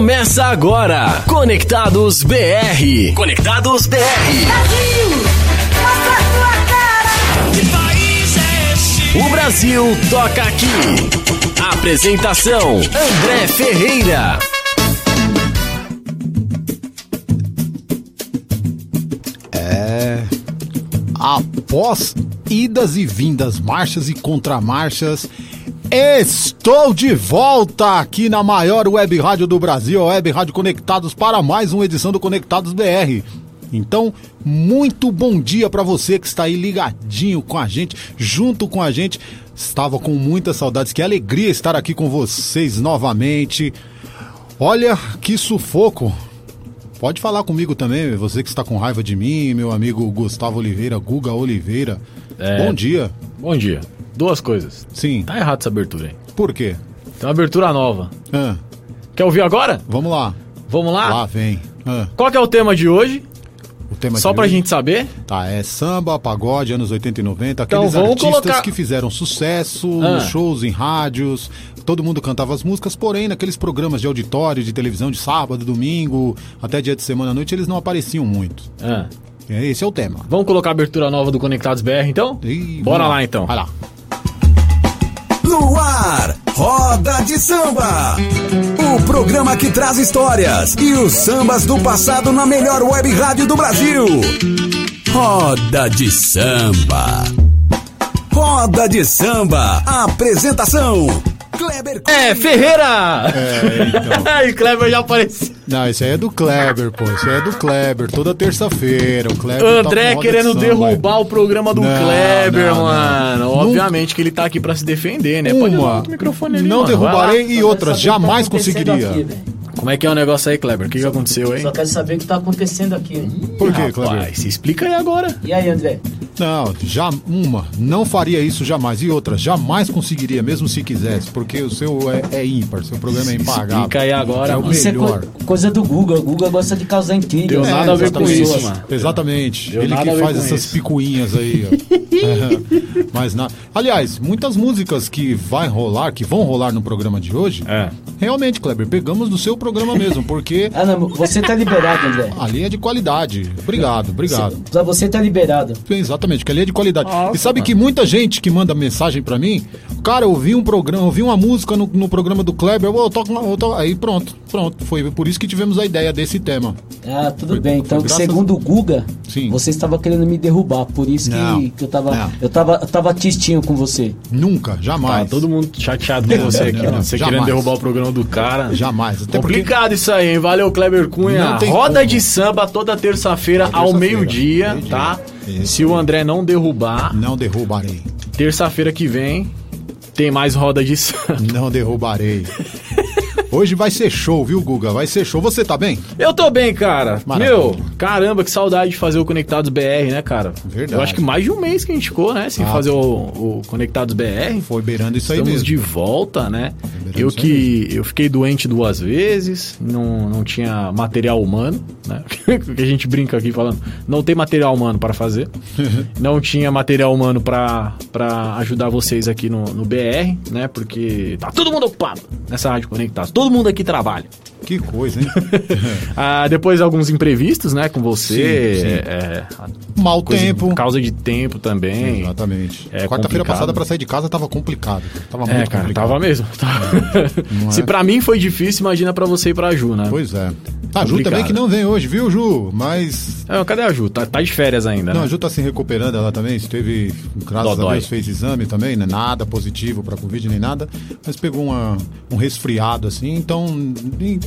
Começa agora. Conectados BR. Conectados BR. Brasil, mostra a tua cara. Que país é este? O Brasil toca aqui. Apresentação: André Ferreira. É. Após idas e vindas, marchas e contramarchas, estou de volta aqui na maior web rádio do Brasil, a Web Rádio Conectados, para mais uma edição do Conectados BR. Então, muito bom dia para você que está aí ligadinho com a gente, junto com a gente. Estava com muitas saudades, que alegria estar aqui com vocês novamente. Olha que sufoco. Pode falar comigo também, você que está com raiva de mim, meu amigo Gustavo Oliveira, Guga Oliveira. É. Bom dia. Bom dia. Duas coisas. Sim. Tá errado essa abertura aí. Por quê? Tem uma abertura nova. Ah, Quer ouvir agora? vamos lá. Vamos lá? Lá vem. Ah, Qual que é o tema de hoje? o tema Só de pra hoje- gente saber. Tá, é samba, pagode, anos 80 e 90, Então, aqueles vamos artistas colocar- que fizeram sucesso Ah. shows, em rádios, todo mundo cantava as músicas, porém, naqueles programas de auditório, de televisão, de sábado, domingo, até dia de semana à noite, eles não apareciam muito. Ah, É, Esse é o tema. Vamos colocar a abertura nova do Conectados BR, então? Ih, Bora vamos lá, então. Vai lá. Ar, Roda de Samba. O programa que traz histórias e os sambas do passado na melhor web rádio do Brasil. Roda de Samba. Roda de Samba. Apresentação: Kleber É, Ferreira! É, então. Ai, Kleber já apareceu. Não, esse aí é do Kleber, pô. Esse aí é do Kleber, toda terça-feira. O Kleber tá André roda querendo samba, derrubar o programa do Não, Kleber, não, não. mano. Nunca- Obviamente que ele tá aqui pra se defender, né? Uma, outro microfone ali, não mano. Vai lá. derrubarei e outras, jamais conseguiria. Como é que é o negócio aí, Kleber? O que, que aconteceu aí? Só quero saber o que tá acontecendo aqui. Por quê, Kleber? Se explica aí agora. E aí, André? Não, já uma, não faria isso jamais. E outra, jamais conseguiria, mesmo se quisesse, porque o seu é, é ímpar, seu programa é impagável. Explica aí agora. É o Isso é melhor. co- coisa do Google. O Google gosta de causar intriga. Deu né, nada a ver com isso, mano. Exatamente. Deu Ele que faz essas isso. picuinhas aí, ó. É, Mas na... Aliás, muitas músicas que vai rolar, que vão rolar no programa de hoje, É. realmente, Kleber, pegamos do seu programa mesmo, porque Ah, não, você tá liberado, André. ali é de qualidade. Obrigado, obrigado. Pra você tá liberado. Exatamente, que ali é de qualidade. Nossa, e sabe mano. que muita gente que manda mensagem pra mim, cara, eu vi um programa, eu vi uma música no, no programa do Kleber, eu toco, eu toco- aí pronto, pronto. Foi por isso que tivemos a ideia desse tema. Ah, tudo Foi- bem. Então, segundo o Guga, Sim. você estava querendo me derrubar. Por isso que, Não, que eu tava. não. Eu tava. Eu tava tistinho com você. Nunca, Tá jamais. todo mundo chateado com você aqui, não, mano. Você jamais. querendo derrubar o programa do cara. Jamais. Até porque Complicado isso aí, hein? Valeu, Kleber Cunha. Roda como. de samba toda terça-feira ao meio-dia, meio-dia. tá? Isso Se o André não derrubar, não derrubarei. terça-feira que vem tem mais roda de samba. Não derrubarei. Hoje vai ser show, viu, Guga? Vai ser show. Você tá bem? Eu tô bem, cara. Maravilha. Meu, caramba, que saudade de fazer o Conectados BR, né, cara? Verdade. Eu acho que mais de um mês que a gente ficou, né, sem Ah, fazer o, o Conectados BR. Foi beirando isso aí Estamos mesmo. de volta, né? Beirando Eu aí que eu fiquei doente duas vezes, não, não tinha material humano, né? que a gente brinca aqui falando, não tem material humano para fazer. não tinha material humano para ajudar vocês aqui no, no BR, né? Porque tá todo mundo ocupado nessa rádio conectados. Todo mundo aqui trabalha. Que coisa, hein? Ah, depois alguns imprevistos, né, com você. Sim, sim. é, é, Mau coisa- tempo. Causa de tempo também. Exatamente. É Quarta-feira passada pra sair de casa tava complicado. Tava É, muito cara, complicado. tava mesmo. Tava. Não Se é? pra mim foi difícil, imagina pra você e pra Ju, né? Pois é. A Ju Complicado. também que não vem hoje, viu, Ju? Mas. É, cadê a Ju? Tá, tá de férias ainda, Não, né? a Ju tá se recuperando, ela também esteve, graças Dodói. a Deus, fez exame também, né? Nada positivo pra Covid nem nada, mas pegou uma- um resfriado assim. Então,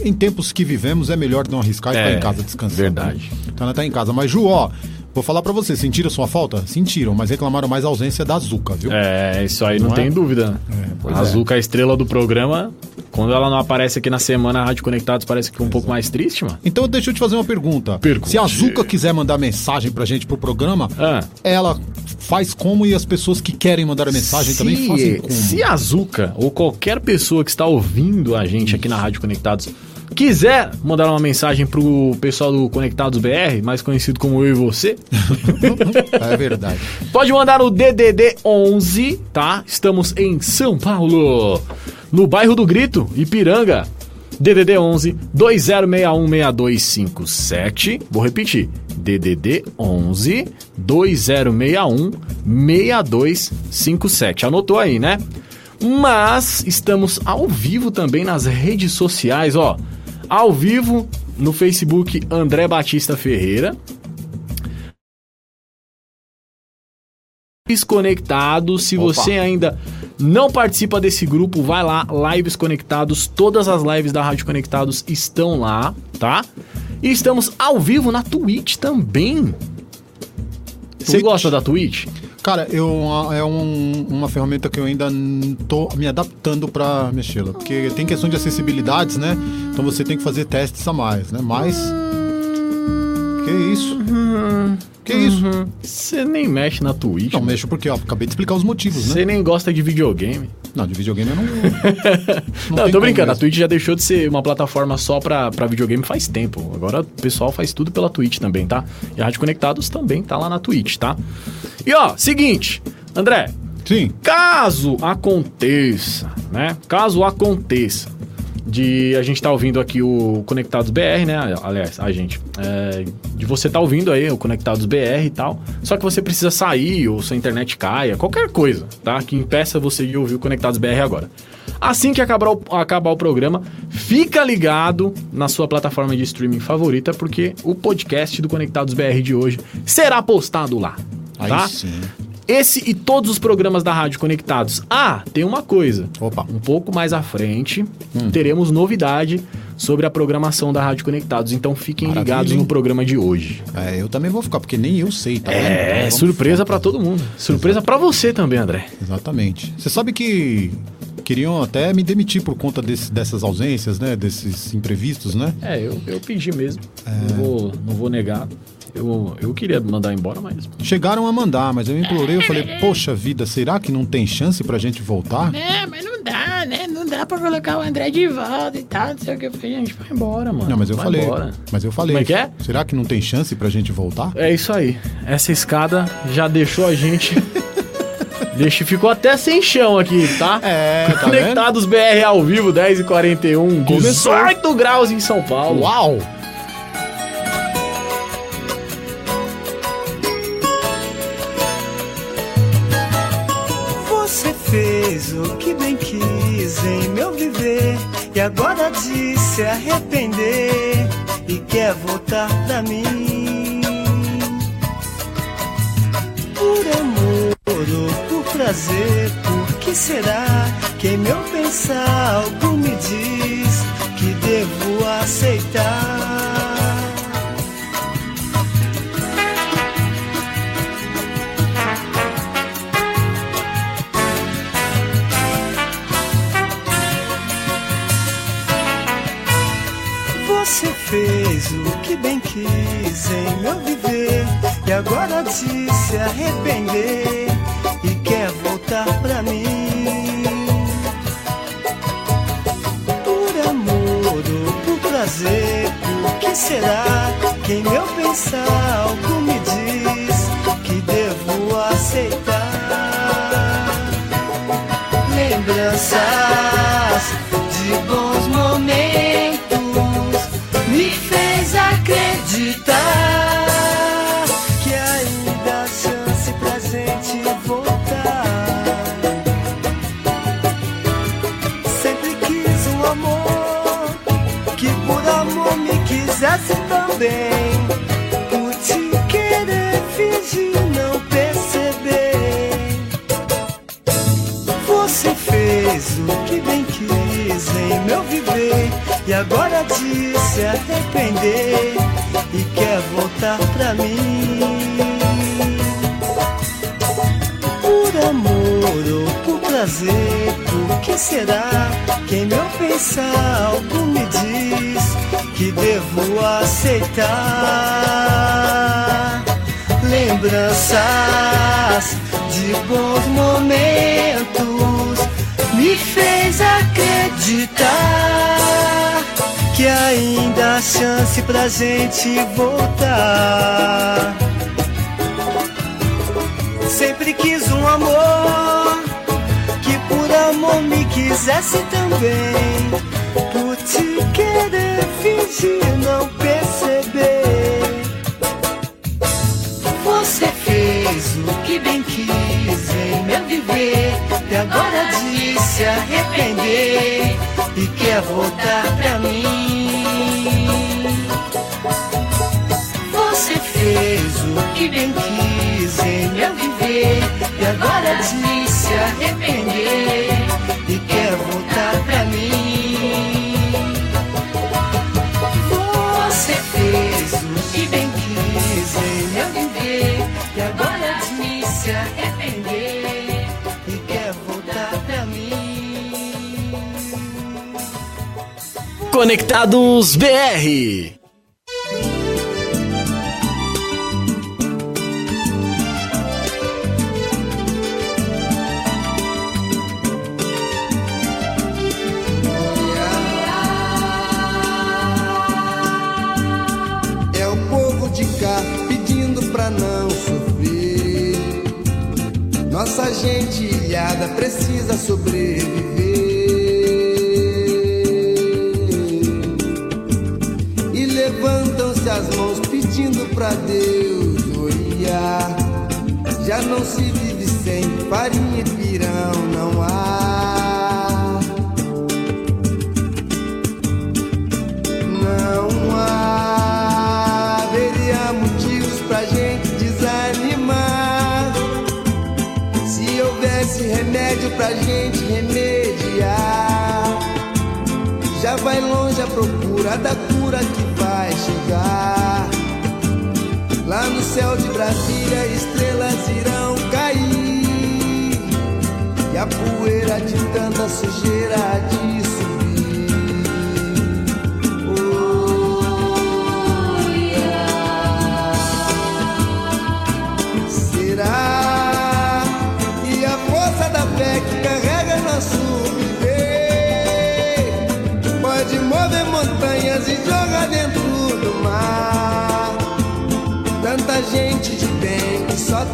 em, em tempos que vivemos, é melhor não arriscar e É, ficar em casa descansando. verdade. Então ela tá em casa. Mas, Ju, ó, vou falar pra você, sentiram sua falta? Sentiram, mas reclamaram mais a ausência da Zuca, viu? É, isso aí não, Não é? tem dúvida. né? pois a é. Azuca, a estrela do programa, quando ela não aparece aqui na semana, a Rádio Conectados parece que é um pouco mais triste, mano. Então deixa eu te fazer uma pergunta. Pergunte. Se a Zuca quiser mandar mensagem pra gente pro programa, Ah. ela faz como e as pessoas que querem mandar a mensagem também fazem como. se a Azuca ou qualquer pessoa que está ouvindo a gente aqui na Rádio Conectados quiser mandar uma mensagem pro pessoal do Conectados BR, mais conhecido como eu e você, É verdade. Pode mandar no DDD 11, tá? Estamos em São Paulo, no bairro do Grito, Ipiranga. DDD 11 2061 6257. Vou repetir. DDD 11 2061 6257. Anotou aí, né? Mas estamos ao vivo também nas redes sociais, ó. Ao vivo no Facebook André Batista Ferreira. Lives Conectados, se Opa. você ainda não participa desse grupo, vai lá, Lives Conectados, todas as lives da Rádio Conectados estão lá, tá? E estamos ao vivo na Twitch também. Você Twitch? gosta da Twitch? Cara, eu, é um- uma ferramenta que eu ainda tô me adaptando pra mexê-la. Porque tem questão de acessibilidades, né? Então você tem que fazer testes a mais, né? Mas. Que isso? Que isso? Você nem mexe na Twitch. Não, mano. mexo porque, ó, acabei de explicar os motivos, né? Você nem gosta de videogame. Não, de videogame eu não. Não, tem tô brincando. A. Twitch já deixou de ser uma plataforma só pra, pra videogame faz tempo. Agora o pessoal faz tudo pela Twitch também, tá? E a Rádio Conectados também tá lá na Twitch, tá? E ó, seguinte, André, Sim. caso aconteça, né? Caso aconteça de a gente tá ouvindo aqui o Conectados BR, né? Aliás, a gente. é, de você tá ouvindo aí o Conectados BR e tal. Só que você precisa sair ou sua internet caia, qualquer coisa, tá? Que impeça você de ouvir o Conectados BR agora. Assim que acabar o, acabar o programa, fica ligado na sua plataforma de streaming favorita, porque o podcast do Conectados BR de hoje será postado lá. Tá? Esse e todos os programas da rádio conectados. Ah, tem uma coisa. Opa. Um pouco mais à frente, Hum. teremos novidade sobre a programação da Rádio Conectados. Então fiquem Maravilha, ligados hein? no programa de hoje. É, eu também vou ficar, porque nem eu sei, tá? É, Vamos surpresa pra todo mundo. Surpresa pra você também, André. Exatamente. Você sabe que queriam até me demitir por conta desse- dessas ausências, né? Desses imprevistos, né? É, eu, eu pedi mesmo. Não, vou, não vou negar. Eu, eu queria mandar embora, mas. Chegaram a mandar, mas eu implorei, eu falei, poxa vida, será que não tem chance pra gente voltar? É, mas não dá, né? Não dá pra colocar o André de volta e tal. Não sei o que. Eu falei, gente, vai embora, mano. Não, mas eu vai falei. Embora. Mas eu falei. Como é que é? Será que não tem chance pra gente voltar? É isso aí. Essa escada já deixou a gente. Deixa, ficou até sem chão aqui, tá? É, tá Conectados BR ao vivo, 10h41, Começou. 18 graus em São Paulo. Uau! Fez o que bem quis em meu viver e agora de se arrepender e quer voltar pra mim. Por amor ou por prazer, por que será que em meu pensar algo me diz que devo aceitar? Fez o que bem quis em meu viver e agora de se arrepender e quer voltar pra mim. Por amor ou por prazer, por que será que em meu pensar algo me chance pra gente voltar. Sempre quis um amor que por amor me quisesse também. Por de querer fingir não perceber. Você fez o que bem quis em meu viver. E agora de se arrepender e quer voltar pra mim. E agora de se arrepender e quer voltar pra mim. Você fez o que bem quis em meu viver E agora de se arrepender E quer voltar pra mim Conectados BR. Gente ilhada precisa sobreviver. E levantam-se as mãos pedindo pra Deus olhar. Já não se vive sem farinha e pirão, não há. Pra gente remediar. Já vai longe a procura da cura que vai chegar. Lá no céu de Brasília, estrelas irão cair. E a poeira de tanta sujeira de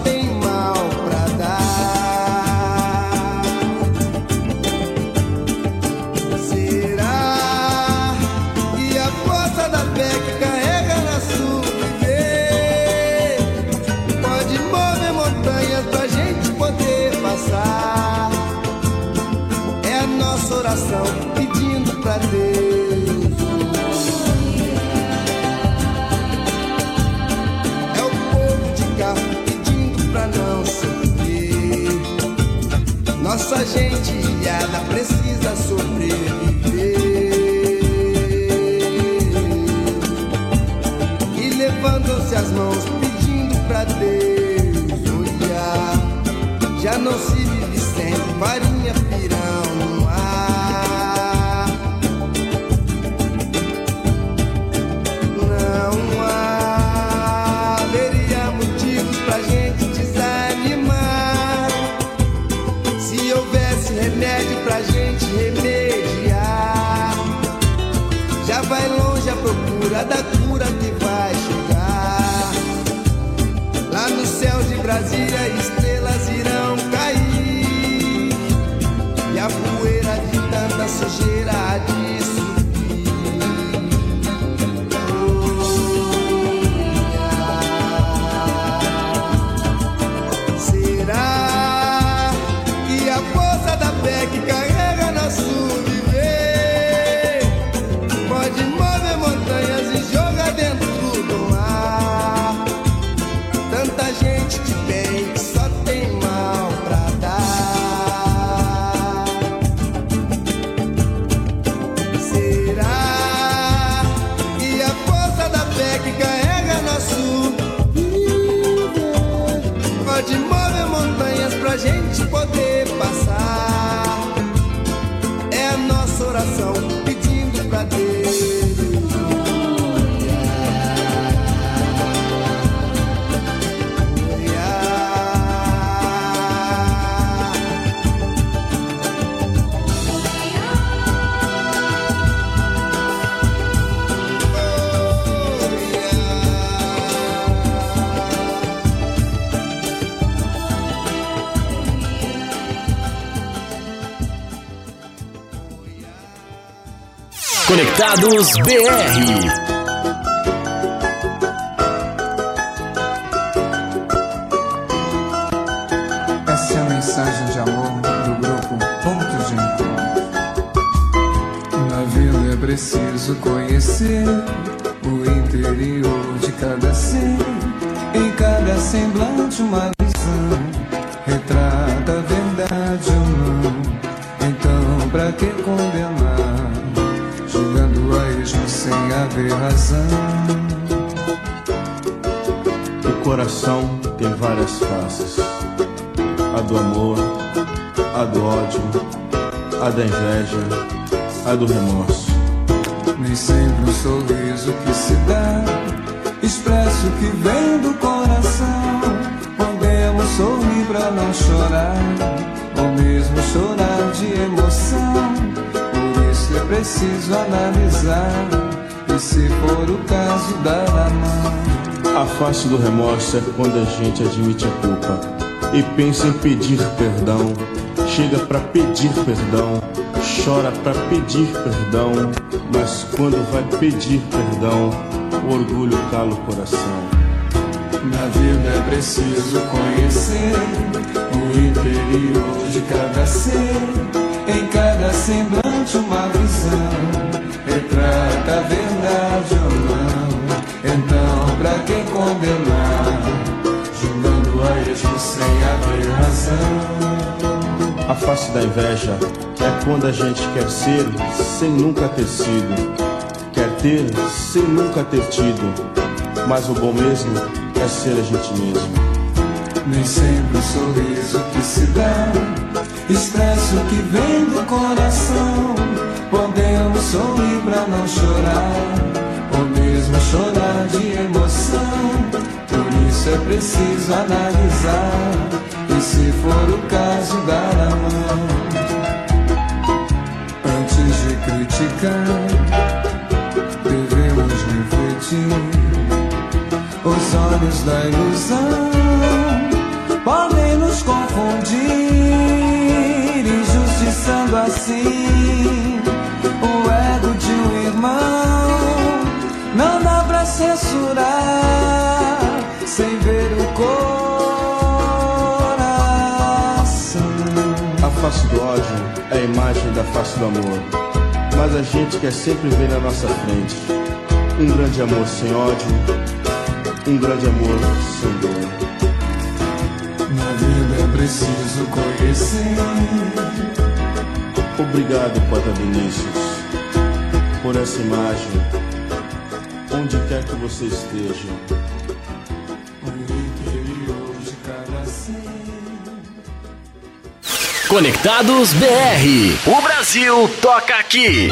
bem que Nossa gente ilhada precisa sobreviver. E levantam-se as mãos pedindo pra Deus olhar. Já não se vive sem farinha, pirão pra gente remediar. Já vai longe a procura da cura que vai chegar. Lá no céu de Brasília, estrelas irão cair. E a poeira de tanta sujeira de Conectados BR. Essa é a mensagem de amor do grupo Ponto de Encontro. Na vida é preciso conhecer o a do ódio, a da inveja, a do remorso. Nem sempre um sorriso que se dá expressa o que vem do coração. Podemos sorrir pra não chorar, ou mesmo chorar de emoção. Por isso é preciso analisar, e se for o caso, dar a mão. A face do remorso é quando a gente admite a culpa e pensa em pedir perdão. Chega pra pedir perdão, chora pra pedir perdão, mas quando vai pedir perdão, o orgulho cala o coração. Na vida é preciso conhecer o interior de cada ser. Em cada semblante, uma visão retrata a verdade ou não. Então, pra quem condenar, julgando a esmo sem haver razão. Face da inveja é quando a gente quer ser sem nunca ter sido, quer ter sem nunca ter tido, mas o bom mesmo é ser a gente mesmo. Nem sempre o sorriso que se dá expressa o que vem do coração. Podemos sorrir pra não chorar, ou mesmo chorar de emoção. Por isso é preciso analisar, e se for o caso, dar a mão. Antes de criticar, devemos refletir. Os olhos da ilusão podem nos confundir, injustiçando assim o ego de um irmão. Não dá pra censurar sem ver o coração. Face do ódio é a imagem da face do amor, mas a gente quer sempre ver na nossa frente um grande amor sem ódio, um grande amor sem dor. Na vida é preciso conhecer. Obrigado, Poeta Vinícius, por essa imagem, onde quer que você esteja. Conectados BR. O Brasil toca aqui.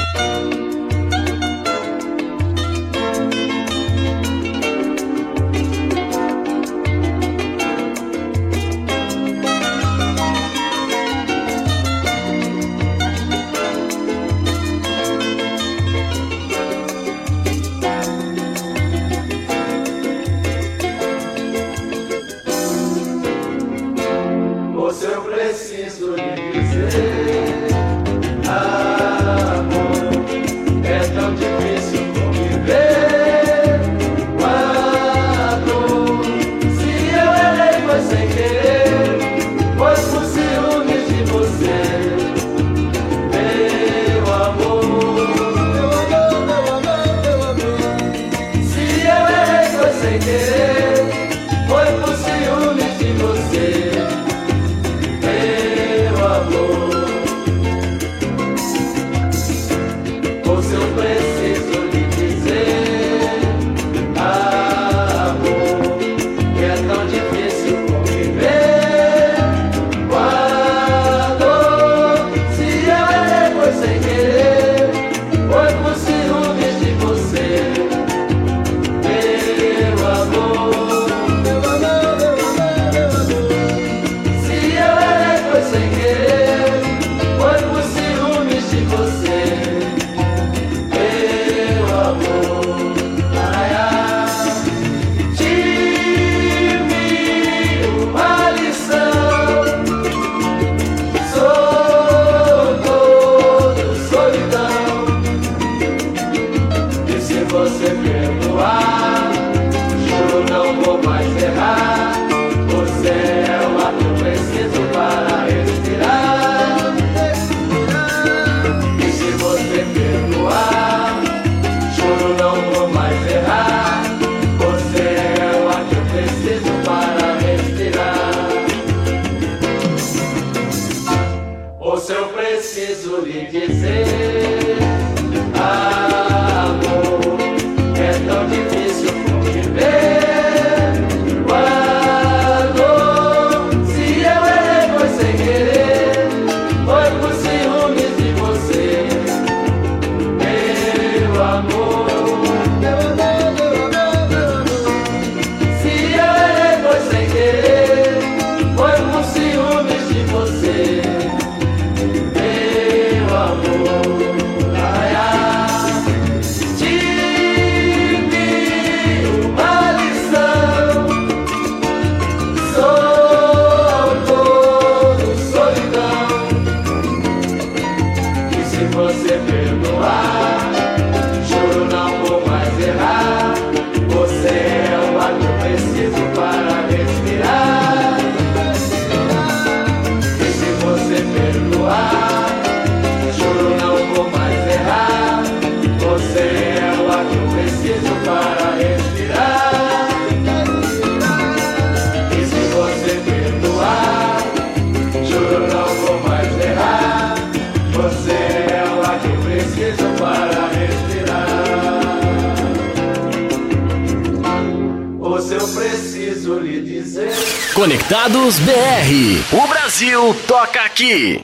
Conectados BR. O Brasil toca aqui.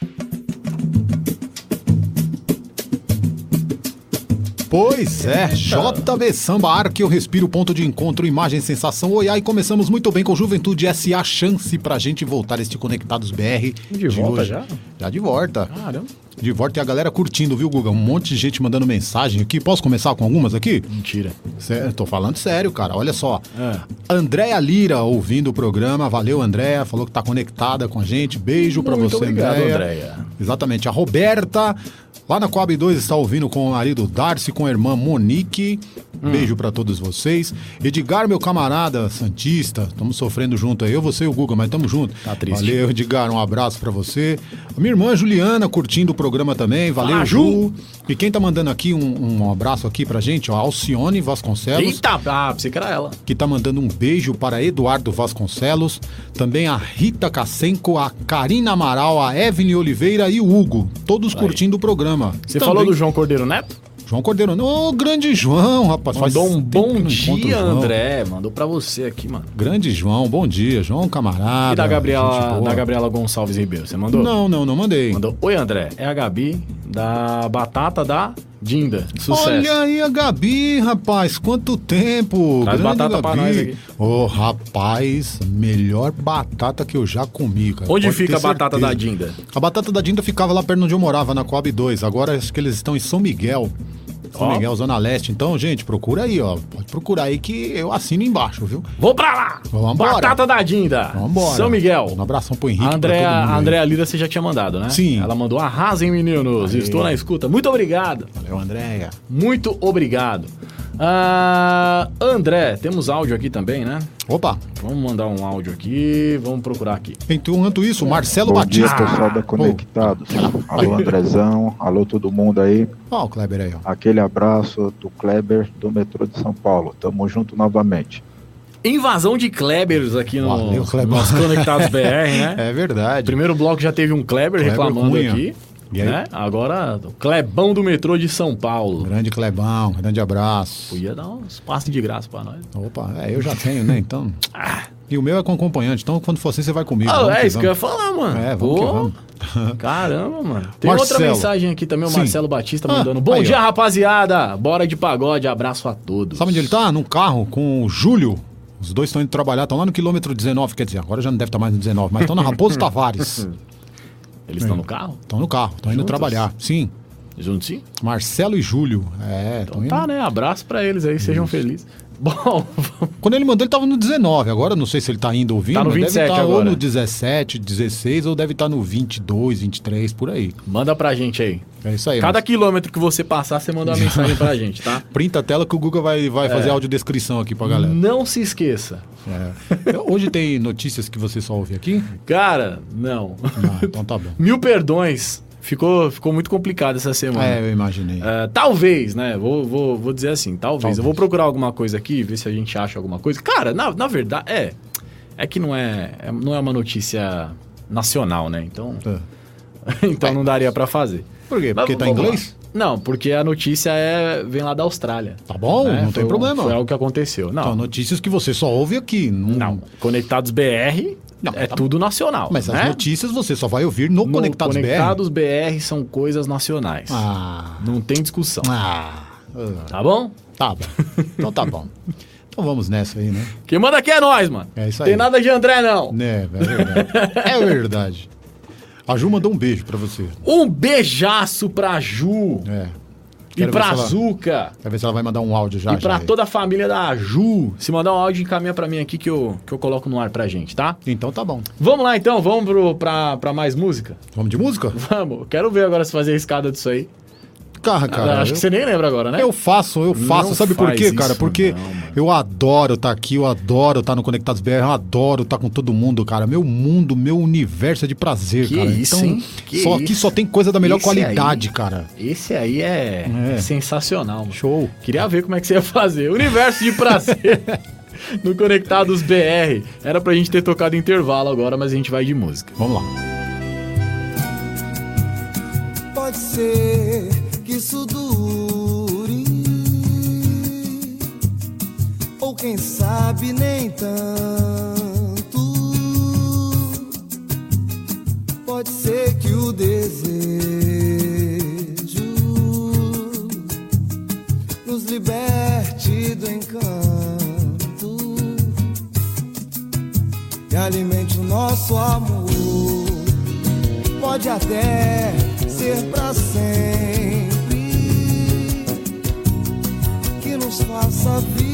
Pois é, JB Samba, ar que eu respiro, ponto de encontro, imagem, sensação, oi, ai, começamos muito bem com Juventude SA, chance pra gente voltar este Conectados BR. De volta hoje. já? Já de volta. Caramba. De volta e a galera curtindo, viu, Guga? Um monte de gente mandando mensagem aqui. Posso começar com algumas aqui? Mentira. Sério, tô falando sério, cara. Olha só. É. Andréa Lira ouvindo o programa. Valeu, Andréa. Falou que tá conectada com a gente. Beijo pra Muito você, Andréa. Exatamente. A Roberta, lá na Coab 2, está ouvindo com o marido Darcy, com a irmã Monique. Hum. Beijo pra todos vocês. Edgar, meu camarada Santista, estamos sofrendo junto aí. Eu, você e o Guga, mas estamos junto. Tá triste. Valeu, Edgar, um abraço pra você. A minha irmã Juliana curtindo o programa também. Valeu, Fala, Ju. Ju. E quem tá mandando aqui um, um abraço aqui pra gente, ó, Alcione Vasconcelos Eita, ah, pensei que era ela. que tá mandando um beijo para Eduardo Vasconcelos, também a Rita Cassenco, a Karina Amaral, a Evelyn Oliveira e o Hugo, todos curtindo o programa. Você Também falou do João Cordeiro Neto? João Cordeiro. Ô, grande João, rapaz. Mandou um bom dia. André. Mandou pra você aqui, mano. Grande João, bom dia. João, camarada. E da Gabriela, da Gabriela Gonçalves Ribeiro, você mandou? Não, não, não mandei. Mandou. Oi, André. É a Gabi da Batata da Dinda. Sucesso. Olha aí a Gabi, rapaz, quanto tempo. Traz Grande batata pra Gabi. nós aqui. Ô, rapaz, melhor batata que eu já comi, cara. Onde Pode fica a batata certeza. da Dinda? A batata da Dinda ficava lá perto onde eu morava, na Coab 2. Agora acho que eles estão em São Miguel. São Ó. Miguel, Zona Leste. Então, gente, procura aí, ó. Pode procurar aí que eu assino embaixo, viu? Vou pra lá! Vambora. Batata da Dinda. Vambora. São Miguel. Um abração pro Henrique. A Andréa, a. Andréa Lira você já tinha mandado, né? Sim. Ela mandou arrasem, meninos. Aê. Estou na escuta. Muito obrigado. Valeu, Andréia. Muito obrigado. Ah, André, temos áudio aqui também, né? Opa, Vamos mandar um áudio aqui. Vamos procurar aqui. enquanto isso, Marcelo Bom dia, Batista. pessoal da Conectados. Alô, Andrezão. Alô, todo mundo aí. Ó, o Kleber aí, ó. Aquele abraço do Kleber do metrô de São Paulo. Tamo junto novamente. Invasão de Klebers aqui no Valeu, Kleber. nos Conectados BR, né? É verdade. Primeiro bloco já teve um Kleber, Kleber reclamando Cunha. aqui. Né? Agora, o Klebão do metrô de São Paulo. Grande Clebão, grande abraço. Podia dar uns passes de graça pra nós. Opa, é, eu já tenho, né? Então. E o meu é com acompanhante, então quando for assim, você vai comigo. Ah, é que isso que eu ia falar, mano. É, vamos Pô, vamos. Caramba, mano. Tem Marcelo. outra mensagem aqui também, o Sim. Marcelo Batista Ah, mandando. Bom aí, dia, ó. rapaziada. Bora de pagode, abraço a todos. Sabe onde ele tá? Num carro com o Júlio. Os dois estão indo trabalhar, estão lá no quilômetro 19, quer dizer, agora já não deve estar mais no 19, mas estão na Raposo Tavares. Eles estão no carro? Estão no carro, estão indo trabalhar. Sim. Juntos sim? Marcelo e Júlio. É, indo. Tá, né? Abraço pra eles aí, sejam felizes. Bom, Quando ele mandou, ele tava no 19. Agora eu não sei se ele tá ainda ouvindo. Tá no mas 27 deve estar ou no 17, 16, ou deve estar no 22, 23, por aí. manda pra gente aí. É isso aí. Cada mas quilômetro que você passar, você manda uma mensagem pra gente, tá? Printa a tela que o Google vai, vai fazer audiodescrição aqui pra galera. Não se esqueça. É. Hoje tem notícias que você só ouve aqui? Cara, não. Ah, então tá bom. Mil perdões. Ficou, ficou muito complicado essa semana. É, eu imaginei. É, talvez, né? Vou, vou, vou dizer assim, talvez. Talvez. Eu vou procurar alguma coisa aqui, ver se a gente acha alguma coisa. Cara, na, na verdade, é. É que não é, é- não é uma notícia nacional, né? Então, É. então não daria pra fazer. Por quê? Porque Mas tá em vamos lá. inglês? Não, porque a notícia é vem lá da Austrália. Tá bom, né? não Foi tem um- problema. Foi algo que aconteceu. Não, Então, notícias que você só ouve aqui. Não, não. Conectados BR Não, é tá- tudo nacional. Mas as né? notícias você só vai ouvir no, No Conectados, Conectados BR são coisas nacionais. BR. Ah, Não tem discussão. ah, Tá bom? tá bom. Então tá bom. Então vamos nessa aí, né? Quem manda aqui é nós, mano. É isso aí. Tem nada de André, não. É, é verdade. é verdade. A Ju mandou um beijo pra você. Um beijaço pra Ju É. e Quero ver pra ela- Zuca Quer ver se ela vai mandar um áudio já. e pra toda a família da Ju. Se mandar um áudio, encaminha pra mim aqui que eu, que eu coloco no ar pra gente, tá? Então tá bom. Vamos lá então, vamos pro, pra, pra mais música? Vamos de música? Vamos. Quero ver agora se fazer a escada disso aí. Cara, cara. Acho eu- que você nem lembra agora, né? Eu faço, eu faço. Não Sabe por quê, cara? Porque não, eu adoro estar aqui, eu adoro estar no Conectados BR, eu adoro estar com todo mundo, cara. Meu mundo, meu universo é de prazer, Que cara. isso, então, hein? Que só aqui isso. só tem coisa da melhor Esse qualidade, aí- cara. Esse aí é, É. sensacional, mano. Show. Queria ver como é que você ia fazer. Universo de prazer no Conectados BR. Era pra gente ter tocado intervalo agora, mas a gente vai de música. Vamos lá. Pode ser que isso dure, ou quem sabe nem tanto. Pode ser que o desejo nos liberte do encanto e alimente o nosso amor. Pode até ser pra sempre faça viver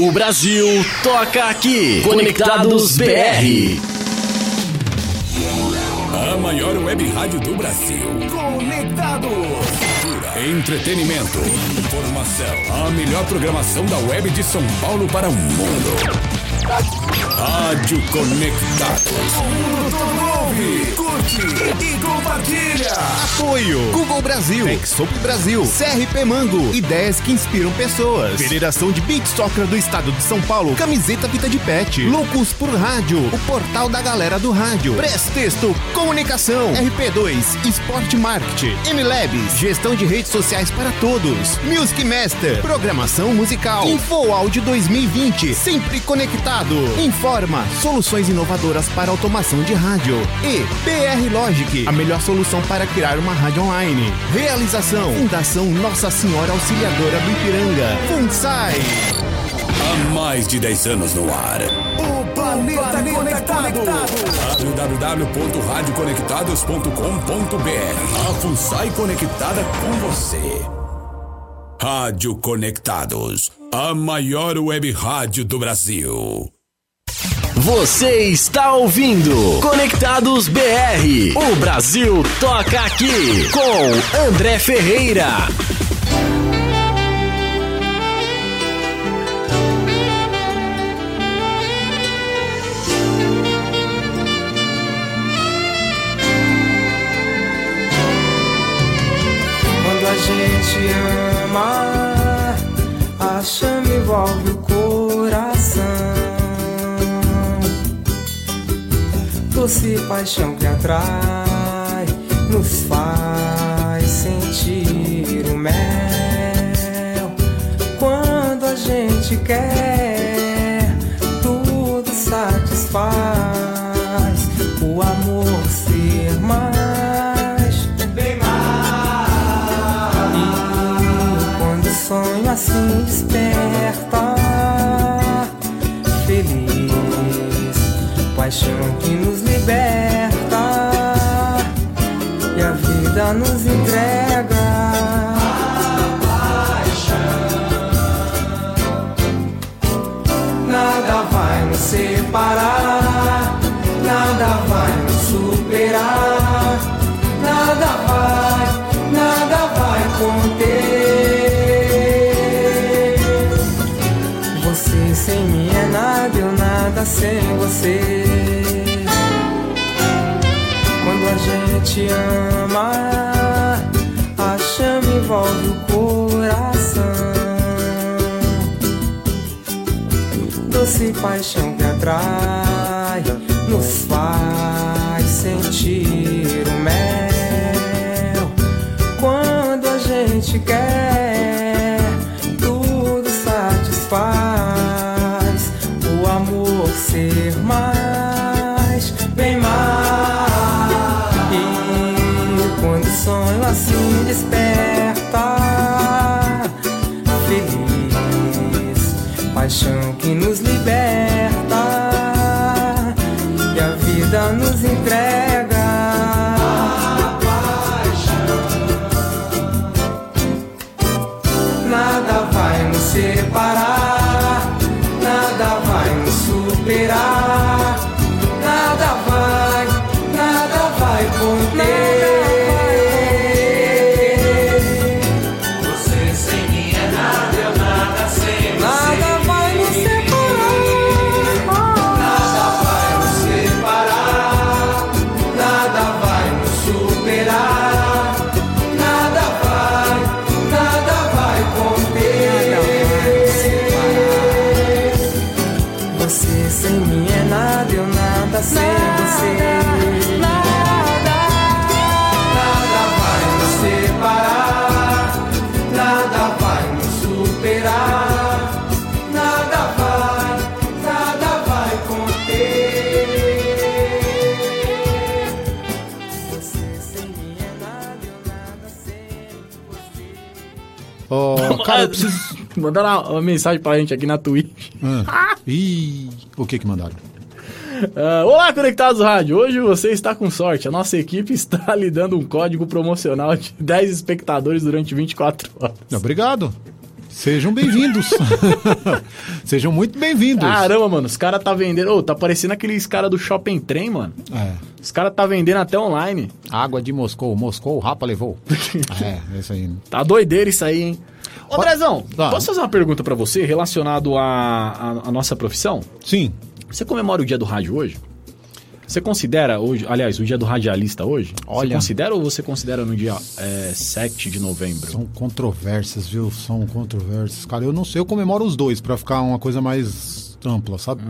O Brasil toca aqui. Conectados BR. A maior web rádio do Brasil. Conectados. Cultura, entretenimento, informação. A melhor programação da web de São Paulo para o mundo. Rádio Conectados. Curte e compartilha. Apoio Google Brasil, Exop Brasil, CRP Mango, ideias que inspiram pessoas. Federação de Beat Soccer do Estado de São Paulo, camiseta Vida de Pet, Loucos por Rádio, o portal da galera do rádio, Press Texto, Comunicação, RP2, Esporte Marketing, MLabs, gestão de redes sociais para todos, Music Master, programação musical, Info Áudio 2020, sempre conectado. Informa, soluções inovadoras para automação de rádio. E BR Logic, a melhor solução para criar uma rádio online. Realização, Fundação Nossa Senhora Auxiliadora do Ipiranga. FUNSAI. Há mais de 10 anos no ar. O planeta, conectado. www.radioconectados.com.br A FUNSAI conectada com você. Rádio Conectados, a maior web rádio do Brasil. Você está ouvindo Conectados BR. O Brasil toca aqui com André Ferreira. Quando a gente ama, a chama envolve o Doce paixão que atrai, nos faz sentir o mel. Quando a gente quer, você. Quando a gente ama, a chama envolve o coração. Doce paixão que atrai, nos faz sentir o mel. Quando a gente quer, sem mim é nada, eu nada sem você. Nada, nada vai nos separar, nada vai nos superar, nada vai, nada vai conter. Você sem mim é nada, eu nada sem você. Ó, cara, eu preciso. Mandaram uma, uma mensagem pra gente aqui na Twitch. Ah. Ih, o que que mandaram? Ah, Olá, Conectados Rádio! Hoje você está com sorte. A nossa equipe está lhe dando um código promocional de 10 espectadores durante 24 horas. Obrigado. Sejam bem-vindos. Sejam muito bem-vindos. Caramba, mano, os caras tá vendendo. Ô, tá parecendo aqueles caras do Shopping Trem, mano. É. Os caras tá vendendo até online. Água de Moscou. Moscou, o Rapa levou. é, é isso aí. Tá doideira isso aí, hein? Ô, Andrezão, Tá. posso fazer uma pergunta pra você relacionado à, à, à nossa profissão? Sim. Você comemora o dia do rádio hoje? Você considera hoje, aliás, o dia do radialista hoje? Olha. Você considera ou você considera no dia é, 7 de novembro? São controvérsias, viu? São controvérsias. Cara, eu não sei, eu comemoro os dois pra ficar uma coisa mais ampla, sabe?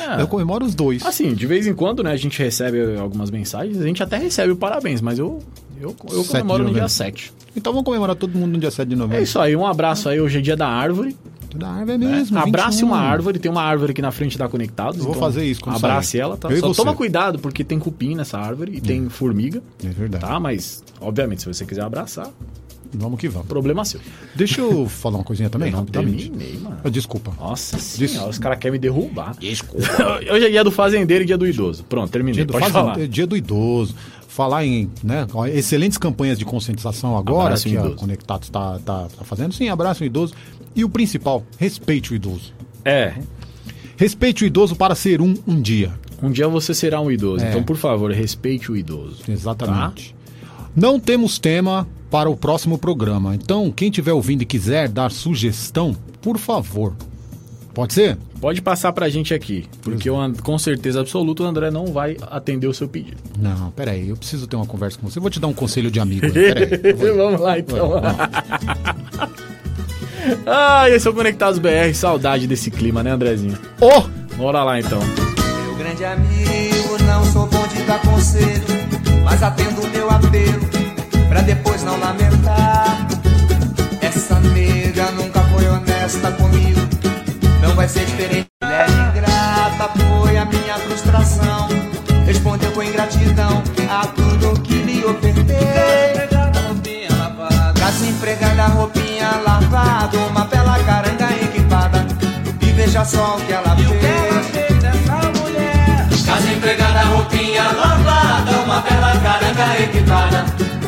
É. Eu comemoro os dois. Assim, de vez em quando, né, a gente recebe algumas mensagens, a gente até recebe o parabéns, mas eu, eu, eu 7 de comemoro no dia novembro. 7. Então vamos comemorar todo mundo no dia 7 de novembro. É isso aí, um abraço aí, hoje é dia da árvore. Da árvore é mesmo. Abrace 21. uma árvore, tem uma árvore aqui na frente da Conectados. Eu vou então fazer isso quando Abrace sair. ela, tá? Eu Só toma cuidado, porque tem cupim nessa árvore e tem formiga. É verdade. Tá, mas, obviamente, se você quiser abraçar, Vamos que vamos. problema seu. Deixa eu falar uma coisinha também, Eu não rapidamente. terminei, mano. Ah, Desculpa. Nossa Des- senhora, os caras querem me derrubar. Desculpa. Hoje é dia do fazendeiro e dia do idoso. Pronto, terminei. Dia do, Pode fazen- falar. é dia do idoso. Falar em né, excelentes campanhas de conscientização agora Abraço o que a. Conectados está tá, tá fazendo. Sim, abraço o idoso. E o principal, respeite o idoso. É, Respeite o idoso para ser um um dia. um dia você será um idoso. É. Então, por favor, respeite o idoso. Exatamente. Não temos tema para o próximo programa. Então, quem estiver ouvindo e quiser dar sugestão, por favor. Pode ser? Pode passar pra gente aqui, porque eu, com certeza absoluta o André não vai atender o seu pedido. Não, peraí, eu preciso ter uma conversa com você. Eu vou te dar um conselho de amigo. aí, Peraí. vou- Vamos lá então. ah, esse é o Conectados BR, saudade desse clima, né, Andrezinho? Ô! Bora lá então. Meu grande amigo, não sou bom de dar conselho, mas atendo o meu apelo, pra depois não lamentar. Não vai ser diferente. Mulher ingrata foi a minha frustração, respondeu com ingratidão a tudo que lhe ofertei. Casa empregada, roupinha lavada, uma bela caranga equipada. E veja só o que ela fez. Casa empregada, roupinha lavada, uma bela caranga equipada.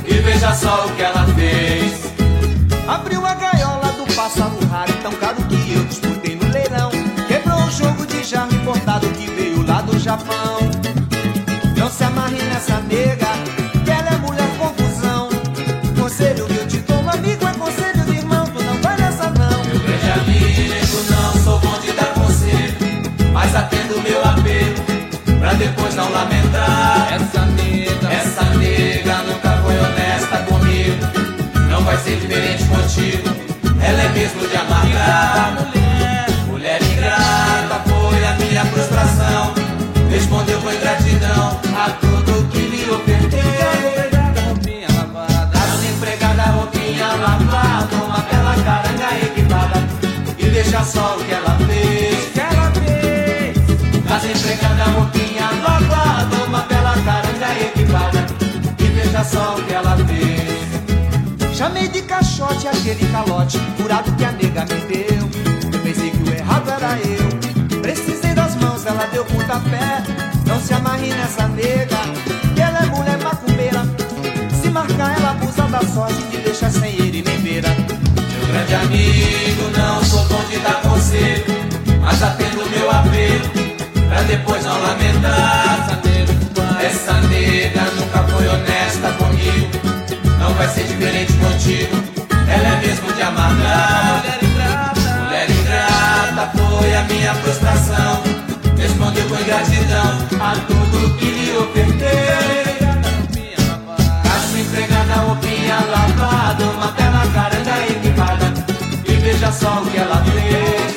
E veja só o que ela fez. Abriu a importado que veio lá do Japão. Não se amarre nessa nega, que ela é mulher confusão. Conselho que eu te dou, amigo, é conselho de irmão, tu não vai nessa não. Meu grande amigo, não sou bom de dar conselho, mas atendo o meu apelo, pra depois não lamentar. Essa nega, essa nega nunca foi honesta comigo, não vai ser diferente contigo, ela é mesmo de amargar. Respondeu com ingratidão a tudo que lhe ofertei. Casa empregada, roupinha lavada, uma bela caranga equipada. E veja só o que ela fez. Que ela fez. Casa empregada, roupinha lavada, uma bela caranga equipada. E veja só o que ela fez. Chamei de caixote aquele calote, curado que a nega me deu. Eu pensei que o errado era eu. Ela deu pontapé. Não se amarre nessa nega, que ela é mulher macumbeira. Se marcar, ela abusa da sorte que deixa sem ele nem beira. Meu grande amigo, não sou bom de dar conselho, mas atendo meu apelo, pra depois não lamentar. Essa nega nunca foi honesta comigo, não vai ser diferente contigo. Ela é mesmo de amargar. Mulher ingrata foi a minha frustração, respondeu com ingratidão a tudo que lhe ofertei. Casa empregada, roupinha lavada, uma bela caranga equipada. E veja só o que ela fez.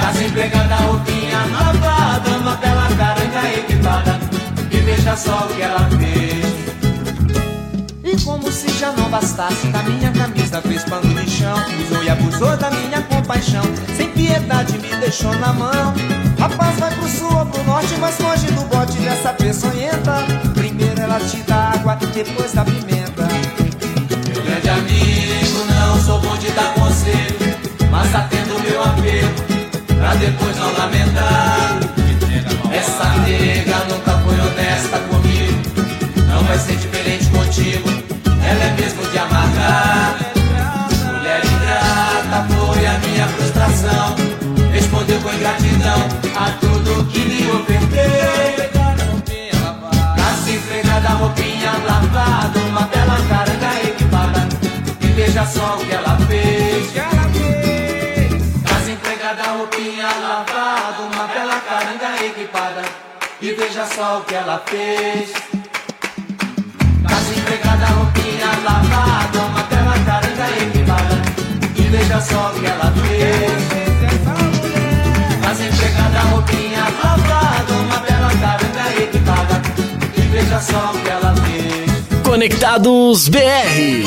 Casa empregada, roupinha lavada, uma bela caranga equipada. E veja só o que ela fez. Como se já não bastasse, da minha camisa fez pano de chão. Usou e abusou da minha compaixão. Sem piedade me deixou na mão. Rapaz, vai pro sul ou pro norte, mas longe do bote dessa peçonhenta. Primeiro ela te dá água, depois da pimenta. Meu grande amigo, não sou bom de dar conselho, mas atendo meu apelo, pra depois não lamentar. Essa nega nunca foi honesta comigo, não vai ser diferente contigo ela é mesmo de amargar. Mulher ingrata foi a minha frustração. Respondeu com ingratidão a tudo que lhe ofertei. Nasce empregada, roupinha lavada, uma bela caranga equipada. E veja só o que ela fez. Nasce empregada, roupinha lavada, uma bela caranga equipada. E veja só o que ela fez. Casa empregada, roupinha lavada, uma bela caranga equipada. E veja só o que ela fez. Conectados BR.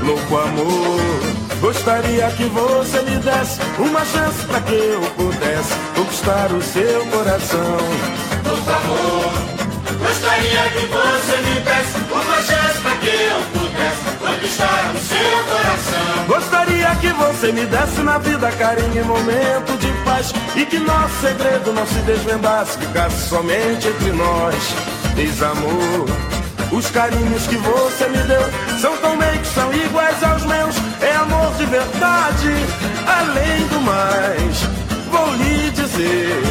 Louco amor, gostaria que você me desse uma chance pra que eu pudesse conquistar o seu coração. Louco amor, gostaria que você me desse uma chance pra que eu pudesse conquistar o seu coração. Gostaria que você me desse na vida carinho e momento de paz E que nosso segredo não se desvendasse, ficasse somente entre nós Diz amor, os carinhos que você me deu São tão bem que são iguais aos meus É amor de verdade, além do mais Vou lhe dizer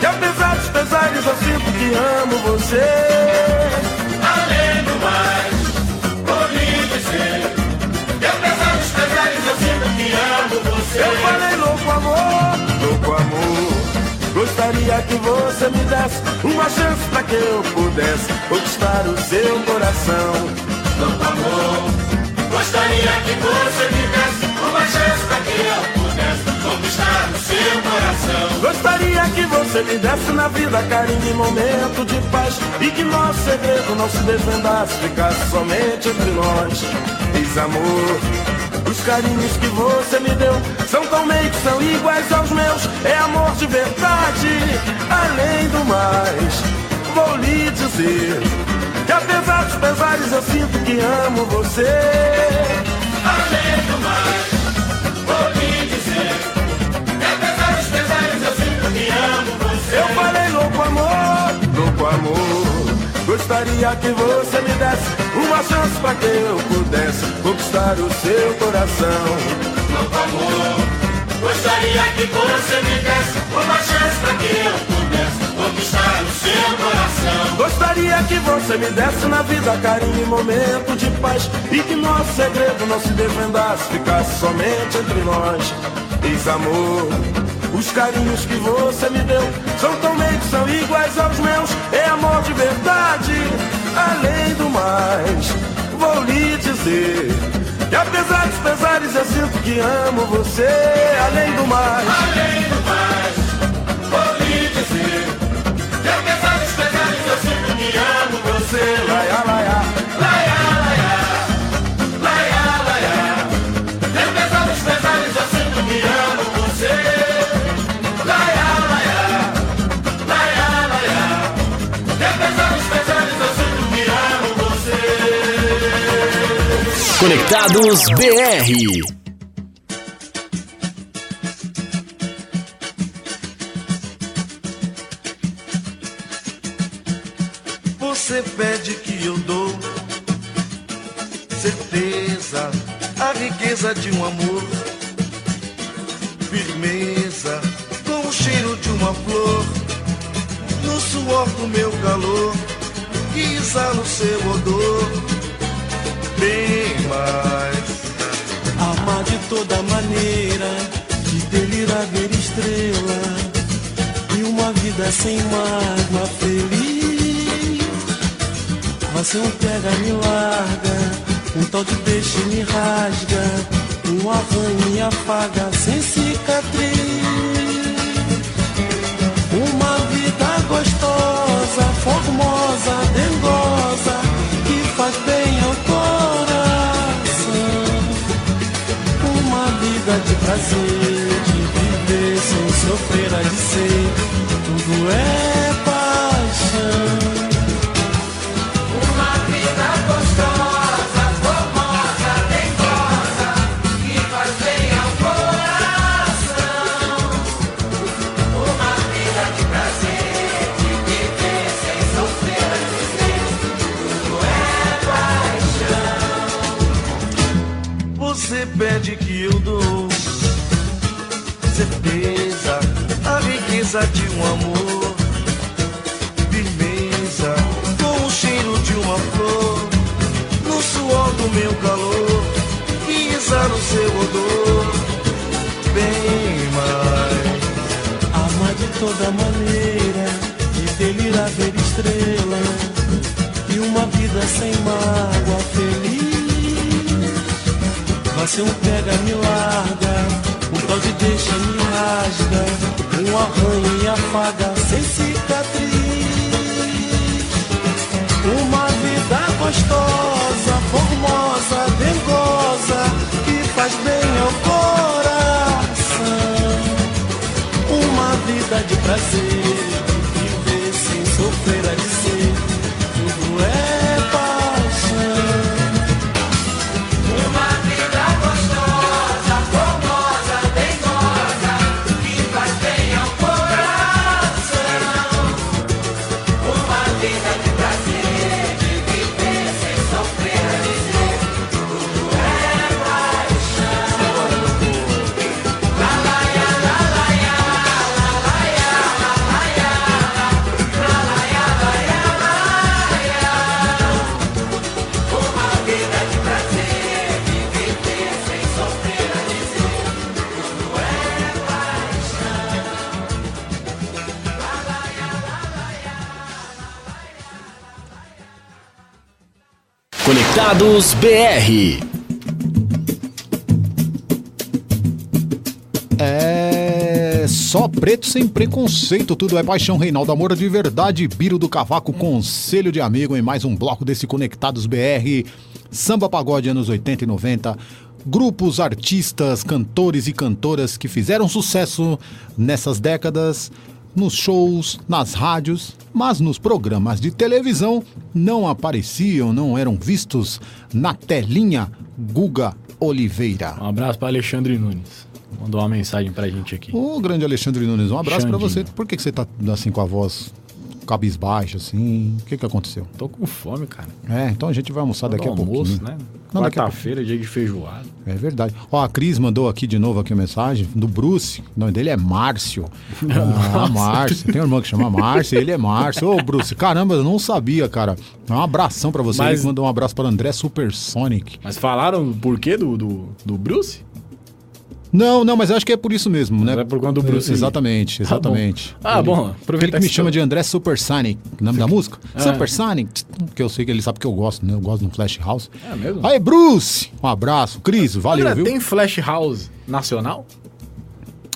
que apesar dos pesares eu sinto que amo você Além do mais, vou lhe dizer que apesar dos pesares eu sinto que amo você. Eu falei louco amor, louco amor. Gostaria que você me desse uma chance pra que eu pudesse conquistar o seu coração. Louco amor, gostaria que você me desse uma chance pra que eu pudesse conquistar o seu coração. Gostaria que você me desse na vida carinho e momento de paz E que nosso segredo não se desvendasse, ficasse somente entre nós Diz amor, os carinhos que você me deu São tão meio que são iguais aos meus. É amor de verdade, além do mais. Vou lhe dizer que apesar dos pesares eu sinto que amo você. Além do mais, vou lhe Gostaria que você me desse uma chance pra que eu pudesse conquistar o seu coração. Louco amor, gostaria que você me desse uma chance pra que eu pudesse conquistar o seu coração. Gostaria que você me desse na vida carinho e momento de paz E que nosso segredo não se desvendasse, ficasse somente entre nós Diz amor, os carinhos que você me deu São tão meio que são iguais aos meus. É amor de verdade, além do mais. Vou lhe dizer que apesar dos pesares eu sinto que amo você Além do mais, Além do mais, vou lhe dizer que apesar dos pesares eu sinto que amo você. laia, laia Laia, Conectados BR. você pede que eu dou. Certeza, a riqueza de um amor. Firmeza, com o cheiro de uma flor. No suor do meu calor, e isa o seu odor. Bem mais. Ama de toda maneira, e delira ver estrela. E uma vida sem mágoa ser um pega me larga, um tal de deixa me rasga, um arranha e afaga sem cicatriz. Uma vida gostosa, formosa, dengosa, que faz bem ao coração. Uma vida de prazer, Conectados BR. É só preto sem preconceito, tudo é paixão, Reinaldo Amor de verdade, Biro do Cavaco, conselho de amigo em mais um bloco desse Conectados BR, samba pagode anos 80 e 90, grupos, artistas, cantores e cantoras que fizeram sucesso nessas décadas, nos shows, nas rádios, mas nos programas de televisão não apareciam, não eram vistos na telinha Guga Oliveira. Um abraço para Alexandre Nunes. Mandou uma mensagem pra gente aqui. Ô, grande Alexandre Nunes, um abraço Xandinho. você. Por que, que você tá assim com a voz cabisbaixa, assim? O que que aconteceu? Tô com fome, cara. É, então a gente vai almoçar daqui a do pouquinho. almoço, né? Quarta-feira, dia de feijoada. É verdade. Ó, a Cris mandou aqui de novo aqui a mensagem do Bruce. O nome dele é Márcio. Ah. Márcio. Tem um irmão que chama Márcio, ele é Márcio. Ô, Bruce, caramba, eu não sabia, cara. Um abração pra você. Mas- Ele mandou um abraço para André Supersonic. Mas falaram o porquê do, do, do Bruce? Não, não, mas eu acho que é por isso mesmo, né? É por conta do Bruce. Exatamente, Tá exatamente. bom. Ah, bom, Ele que me chama você- de André Supersonic, nome da música? Ah. Supersonic, que eu sei que ele sabe que eu gosto, né? Eu gosto do Flash House. É mesmo? Aí, Bruce, um abraço. Cris, valeu, André, viu? tem Flash House nacional?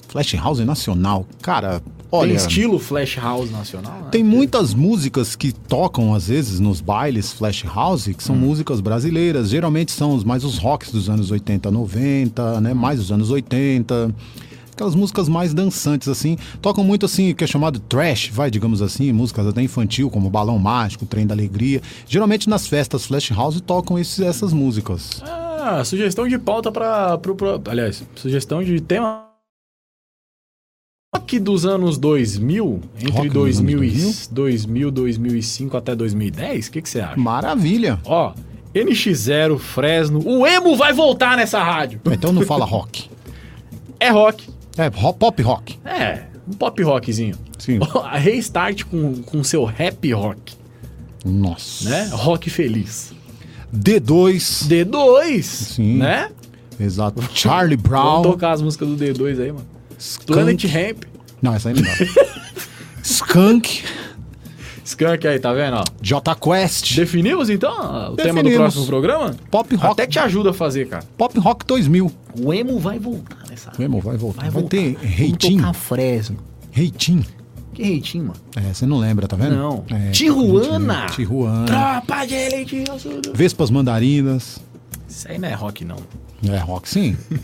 Flash House nacional. Cara, olha... Tem estilo Flash House nacional? né? Tem muitas músicas que tocam, às vezes, nos bailes Flash House, que Hum. são músicas brasileiras. Geralmente são mais os rocks dos anos 80, 90, né? Mais os anos 80. Aquelas músicas mais dançantes, assim. Tocam muito, assim, que é chamado trash, vai, digamos assim. Músicas até infantil, como Balão Mágico, Trem da Alegria. Geralmente nas festas Flash House tocam esses- essas músicas. Ah, sugestão de pauta para aliás, sugestão de tema rock dos anos 2000, entre Rock dos 2000 anos e 2000, 2005 até 2010, o que que você acha? Maravilha! Ó, NX0, Fresno, o emo vai voltar nessa rádio. Então não fala rock. É rock. É pop rock. É, um pop rockzinho. Sim. A Restart com, com seu rap rock, Nossa. né? Rock feliz. D2. D2, Sim. né? Exato. Charlie Vamos Brown. tocar as músicas do D2 aí, mano. Planet Ramp. Não, essa aí não dá. Skunk. Skunk aí, tá vendo? ó? J Quest. Definimos então o tema do Definimos. próximo programa? Pop rock. Até te ajuda a fazer, cara. Pop Rock 2000. O emo vai voltar nessa. O emo vai voltar. Vai, voltar. ter Vamos Reitinho. tocar Fresno. Reitinho. Que reitinho, mano? É, você não lembra, tá vendo? Não. É, Tijuana. Tijuana. Tropa de elite. Vespas Mandarinas. Isso aí não é rock, não. É rock, sim.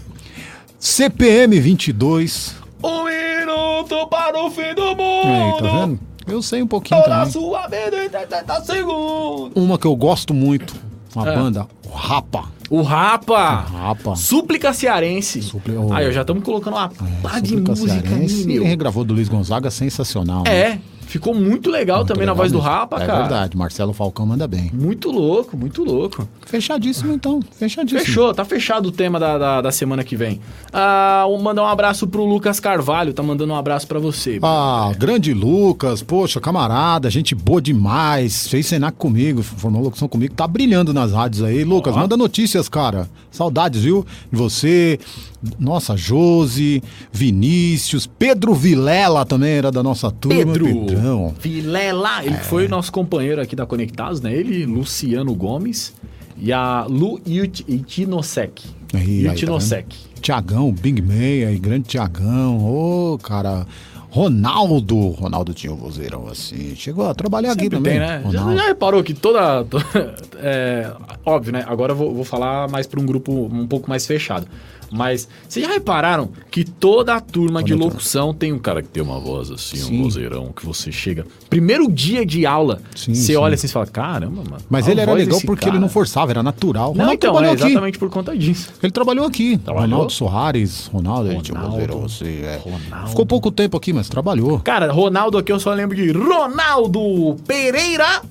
CPM 22. Um minuto para o fim do mundo. Aí, tá vendo? Eu sei um pouquinho Toda a também. sua vida em 30 segundos. Uma que eu gosto muito. Uma É. banda, o Rapa. O Rapa. Rapa. Súplica cearense. o- Aí, ó, já estamos colocando uma pá de Súplica música Cearense. E meu. regravou do Luiz Gonzaga, sensacional. né? É, ficou muito legal Muito também na legal voz do mesmo. Rapa, é cara. verdade, Marcelo Falcão manda bem. Muito louco, muito louco. Fechadíssimo então, fechadíssimo. Fechou, tá fechado o tema da, da, da semana que vem. Ah, vou mandar um abraço pro Lucas Carvalho, tá mandando um abraço pra você. Ah, grande Lucas, poxa, camarada, gente boa demais. Fez cenário comigo, formou locução comigo, tá brilhando nas rádios aí. Lucas, manda notícias, cara. Saudades, viu? De você. Nossa, Josi, Vinícius, Pedro Vilela também era da nossa turma. Pedro Pedrão. Vilela, ele foi nosso companheiro aqui da Conectados, né? Ele, Luciano Gomes e a Lu Itinosek. Aí, aí, tá? Tiagão, Big May, aí, grande Tiagão. Ô, cara. Ronaldo. Ronaldo tinha um vozeirão assim. Chegou a trabalhar aqui Sempre também. tem, né? Já, já reparou que toda. to- é, óbvio, né? Agora eu vou, vou falar mais para um grupo um pouco mais fechado. Mas vocês já repararam que toda a turma de locução tem um cara que tem uma voz assim, Sim. um vozeirão, que você chega. Primeiro dia de aula, você sim. olha assim e fala: caramba, mano. Mas ele era legal porque cara." ele não forçava, era natural. Não, Ronaldo então, trabalhou é aqui. exatamente por conta disso. Ele trabalhou aqui. Trabalhou? Ronaldo Soares, Ronaldo, ele tinha um Ronaldo. vozeirão assim. é. Ronaldo. Ficou pouco tempo aqui, mas trabalhou. Cara, Ronaldo aqui eu só lembro de Ronaldo Pereira.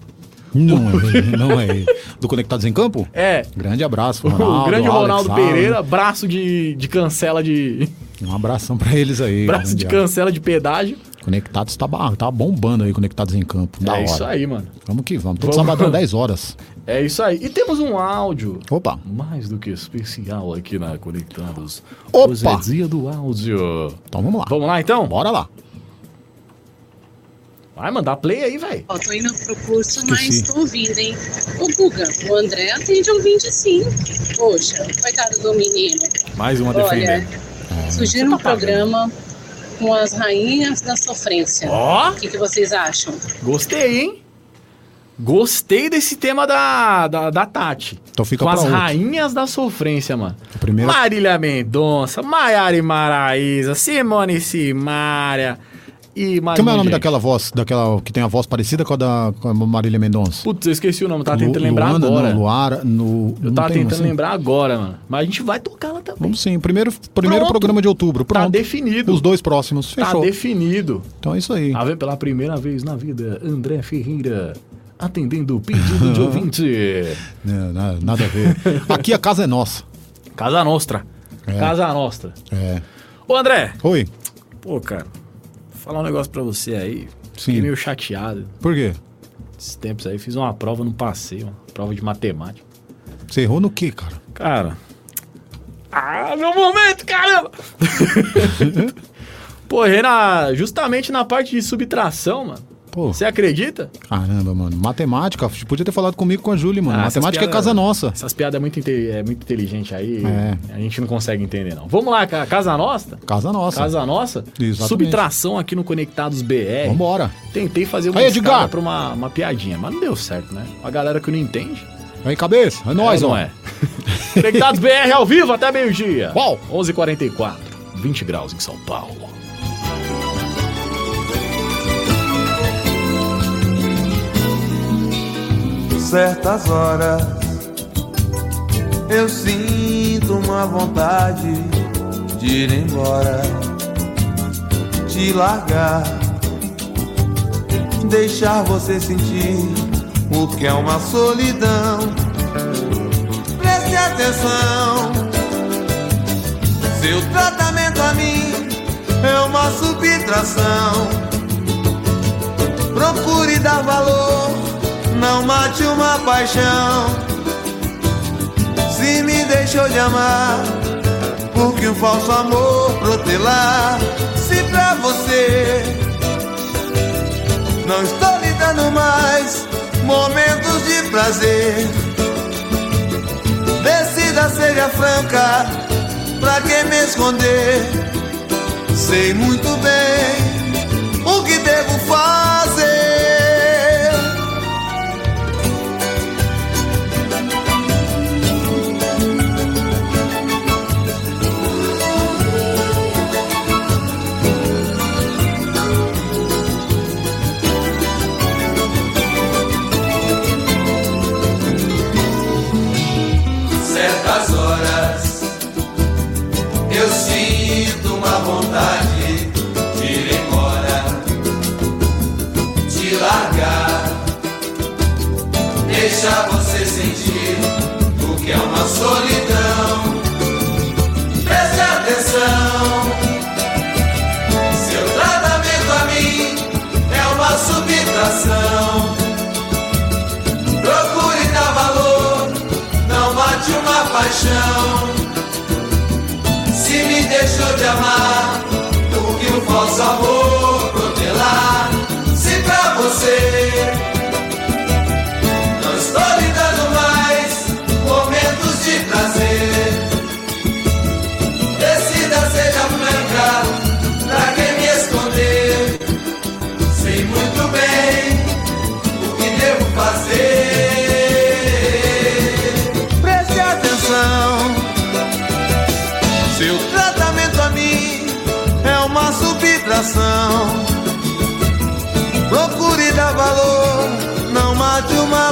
Não é não é. Do Conectados em Campo? É. Grande abraço, O Ronaldo. grande Alex, Ronaldo Alan. Pereira, braço de, de cancela de. Um abração pra eles aí. braço de grande cancela de pedágio. Conectados tá, tá bombando aí, Conectados em Campo. Da é hora. isso aí, mano. Vamos que vamos. Todo Vamos. sabadão, 10 horas. É isso aí. E temos um áudio. Opa. Mais do que especial aqui na Conectados. Opa. Hoje é dia do áudio. Então vamos lá. Vamos lá então? Bora lá. Vai mandar play aí, velho. Ó, tô indo pro curso, Esqueci. mas tô ouvindo, hein? Ô, Guga, o André atende ouvinte sim. Poxa, coitado do menino. Mais uma Olha, defendendo. Sugiro um programa com as rainhas da sofrência. Ó. O que, que vocês acham? Gostei, hein? Gostei desse tema da, da, da Tati. Então fica Com as outro. rainhas da sofrência, mano. primeira- Marília Mendonça, Maiara e Maraísa, Simone Simária e mais Como é o nome gente. daquela voz, daquela que tem a voz parecida com a da com a Marília Mendonça? Putz, eu esqueci o nome, tava Lu- tentando lembrar Luana, agora. Não, Luara, no, Eu tava tentando assim? lembrar agora, mano. Mas a gente vai tocar lá também. Vamos sim, primeiro, primeiro Pronto. programa de outubro. Pronto. Tá definido. Os dois próximos. Tá Fechou. definido. Então é isso aí. Tá vendo pela primeira vez na vida, André Ferreira atendendo o pedido de ouvinte. Não, na- nada a ver. Aqui a casa é nossa. Casa Nostra. É. Casa Nostra. É. Ô, André. Oi. Pô, cara, falar um negócio pra você aí. Sim. Fiquei meio chateado. Por quê? Esses tempos aí, fiz uma prova no passeio, uma prova de matemática. Você errou no quê, cara? Cara. Ah, meu momento, caramba! Pô, errei na, justamente na parte de subtração, mano. Pô. Você acredita? Caramba, mano. Matemática. Podia ter falado comigo com a Júlia, mano. Ah, Matemática é piadas- casa nossa. Essas piadas é muito, é muito inteligente aí. É. A gente não consegue entender, não. Vamos lá, ca- Casa Nossa? Casa nossa. Casa Nossa? Exatamente. Subtração aqui no Conectados BR. Vambora. Tentei fazer uma Aí, escala pra uma, uma piadinha, mas não deu certo, né? A galera que não entende. Aí, cabeça. É nóis, é, ó. não é. Conectados BR ao vivo até meio-dia. Qual? 11h44. 20 graus em São Paulo. Certas horas eu sinto uma vontade de ir embora, te largar, deixar você sentir o que é uma solidão. Preste atenção, seu tratamento a mim é uma subtração. Procure dar valor não mate uma paixão. Se me deixou de amar, porque um falso amor protelar. Se pra você não estou lhe dando mais momentos de prazer, decida, seja franca, pra que me esconder? Sei muito bem o que devo fazer. Vontade de ir embora, te largar, deixar você sentir o que é uma solidão. Preste atenção, seu tratamento a mim é uma subtração. Procure dar valor não bate uma paixão que me deixou de amar, tu que o falso amor protelar, se pra você não estou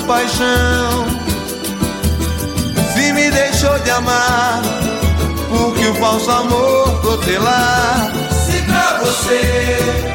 paixão. Se me deixou de amar, porque o falso amor lá Se pra você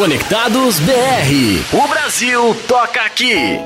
Conectados BR. O Brasil toca aqui.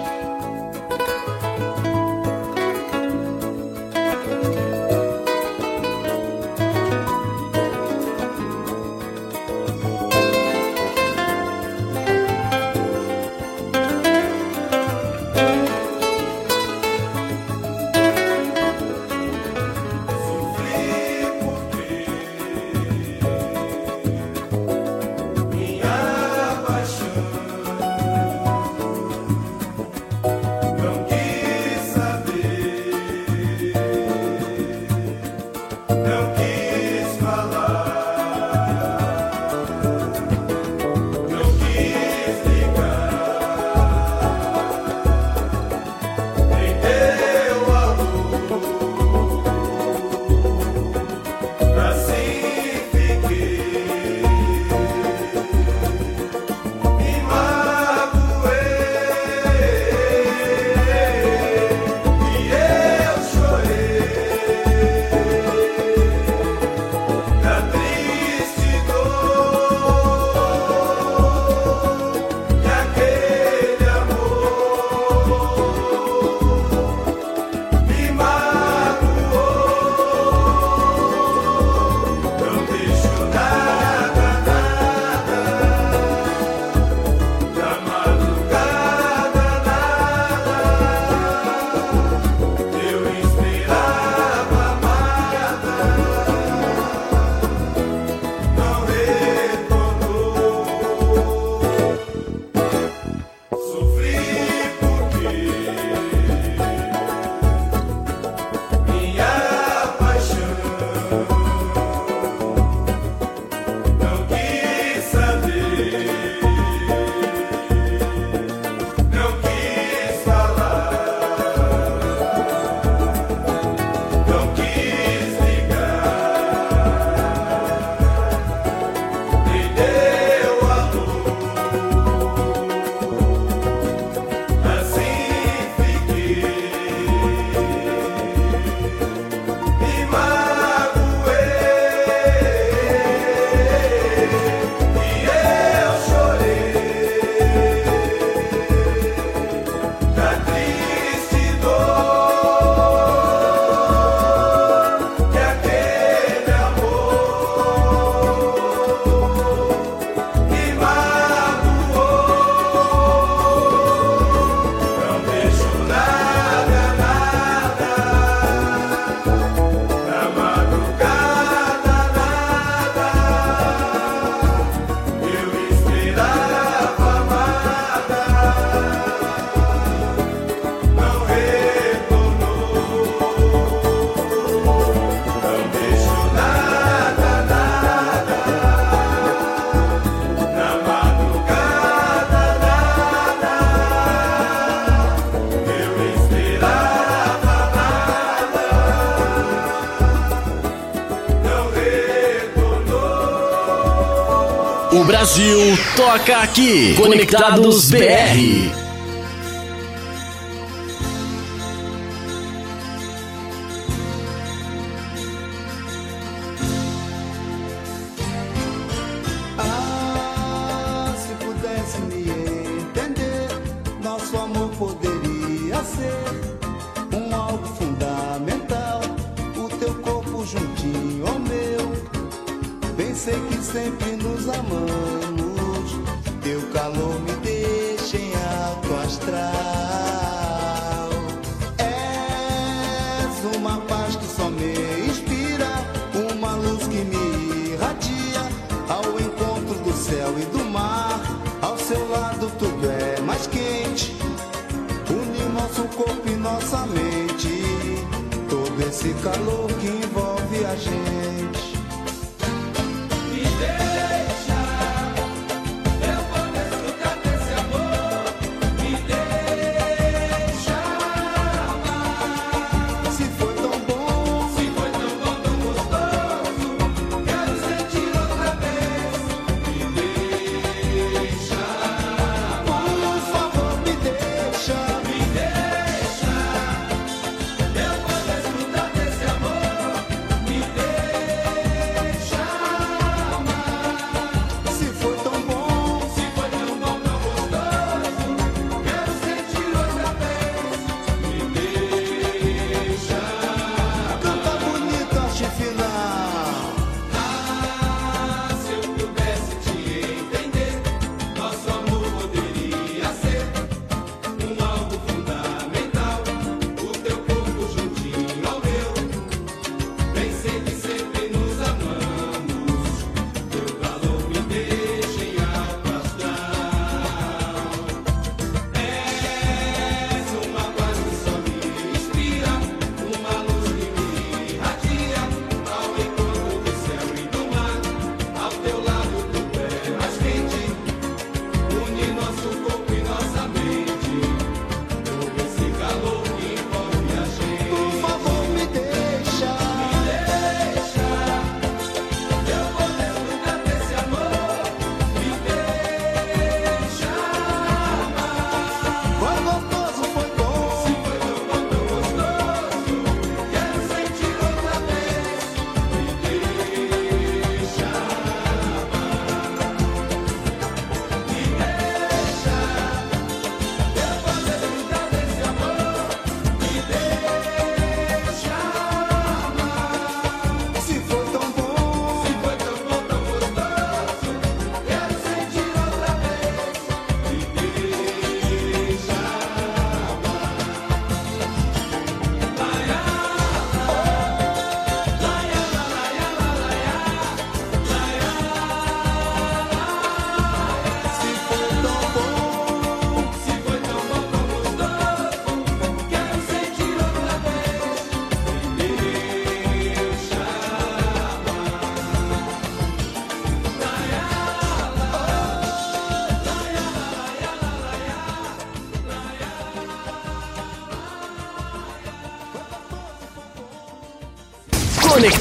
Brasil toca aqui. Conectados BR.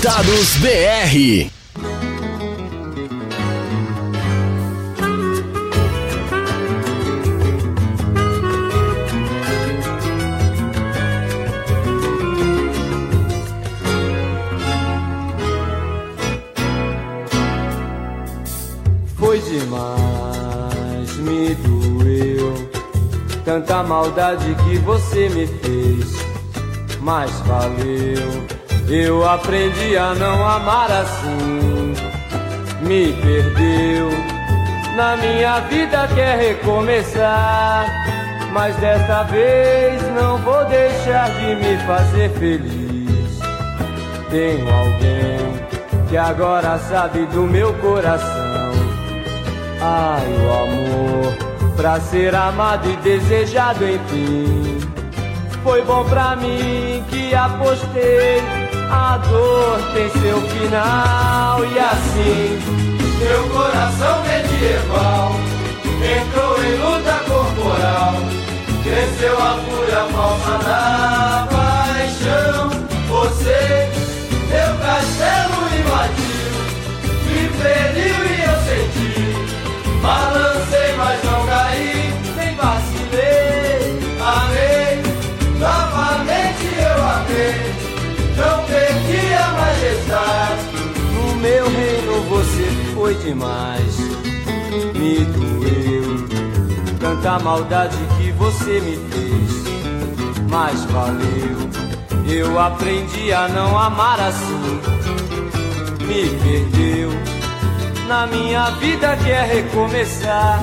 Conectados BR. Foi demais, me doeu. Tanta maldade que você me fez, mas valeu. Eu aprendi a não amar assim. Me perdeu. Na minha vida quer recomeçar. Mas desta vez não vou deixar de me fazer feliz. Tenho alguém que agora sabe do meu coração. Ai, o amor, pra ser amado e desejado, enfim. Foi bom pra mim que apostei a dor tem seu final e assim meu coração é medieval entrou em luta corporal, cresceu a fúria falsa da paixão. Você, meu castelo invadiu, me feriu e eu senti, balancei mas não caí. No meu reino você foi demais. Me doeu tanta maldade que você me fez. Mas valeu, eu aprendi a não amar assim. Me perdeu na minha vida quer é recomeçar.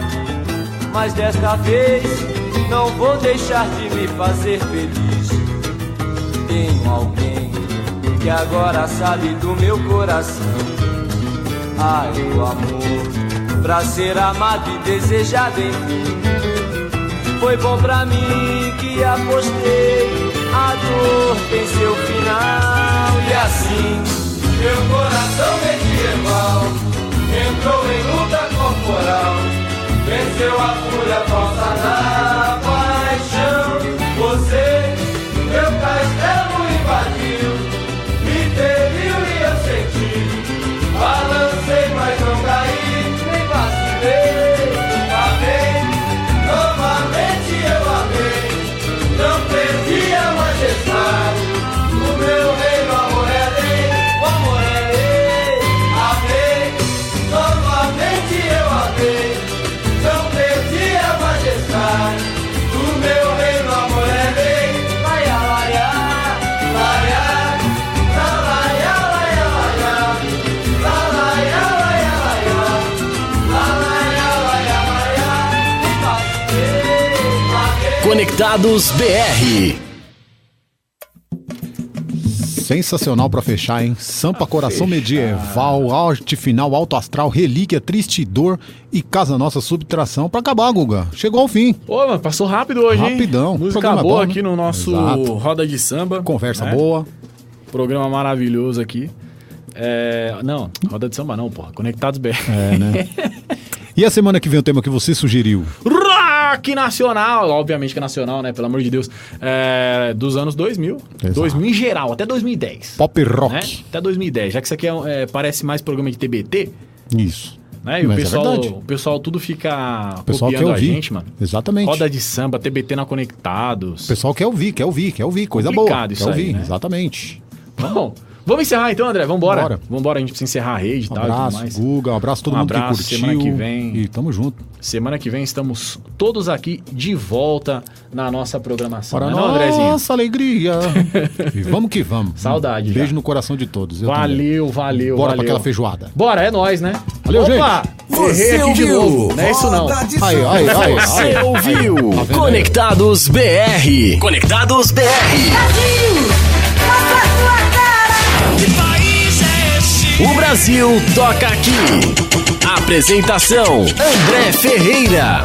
Mas desta vez não vou deixar de me fazer feliz. Tenho alguém que agora sabe do meu coração. Ai, o amor, pra ser amado e desejado enfim. Foi bom pra mim que apostei, a dor tem seu final. E assim, meu coração medieval entrou em luta corporal. Venceu a fúria falsa na Conectados BR. Sensacional pra fechar, hein? Sampa Coração Medieval, Arte Final, Alto Astral, Relíquia, Triste Dor e Casa Nossa Subtração. Pra acabar, Guga. Chegou ao fim. Pô, mano, passou rápido hoje, hein? Rapidão. Música Programa boa bom, né? aqui no nosso Exato. Roda de Samba. Conversa né? boa. Programa maravilhoso aqui. É, não, Roda de Samba não, porra. Conectados BR. É, né? E a semana que vem o tema que você sugeriu? Rock nacional, obviamente que é nacional, né? Pelo amor de Deus. É, dos anos 2000. Exato. 2000 em geral, até 2010. Pop rock. né? Até 2010. Já que isso aqui é, é, parece mais programa de TBT, Isso. né? E o Mas é pessoal, verdade. o pessoal tudo fica O pessoal copiando quer a ouvir. gente, mano. Exatamente. Roda de samba, TBT na Conectados. O pessoal quer ouvir, quer ouvir, quer ouvir. Coisa Complicado boa. isso quer aí, ouvir, né? exatamente. Bom, vamos encerrar então, André. Vambora. Bora. Vambora, a gente precisa encerrar a rede e Um tal e tudo abraço, mais. Guga. Um abraço a todo Um mundo abraço, que curtiu. semana que vem. E tamo junto. Semana que vem estamos todos aqui de volta na nossa programação. Para Não é Andrezinho? nossa alegria. e vamos que vamos. Saudade Beijo já. no coração de todos. Eu também. Valeu, valeu, Bora valeu. pra aquela feijoada. Bora, é nóis, né? Valeu, Opa! Errei aqui de novo. Não é isso não. Aí, aí, aí, Você ouviu Tá? Conectados BR. Conectados BR. Brasil, O Brasil toca aqui. Apresentação: André Ferreira.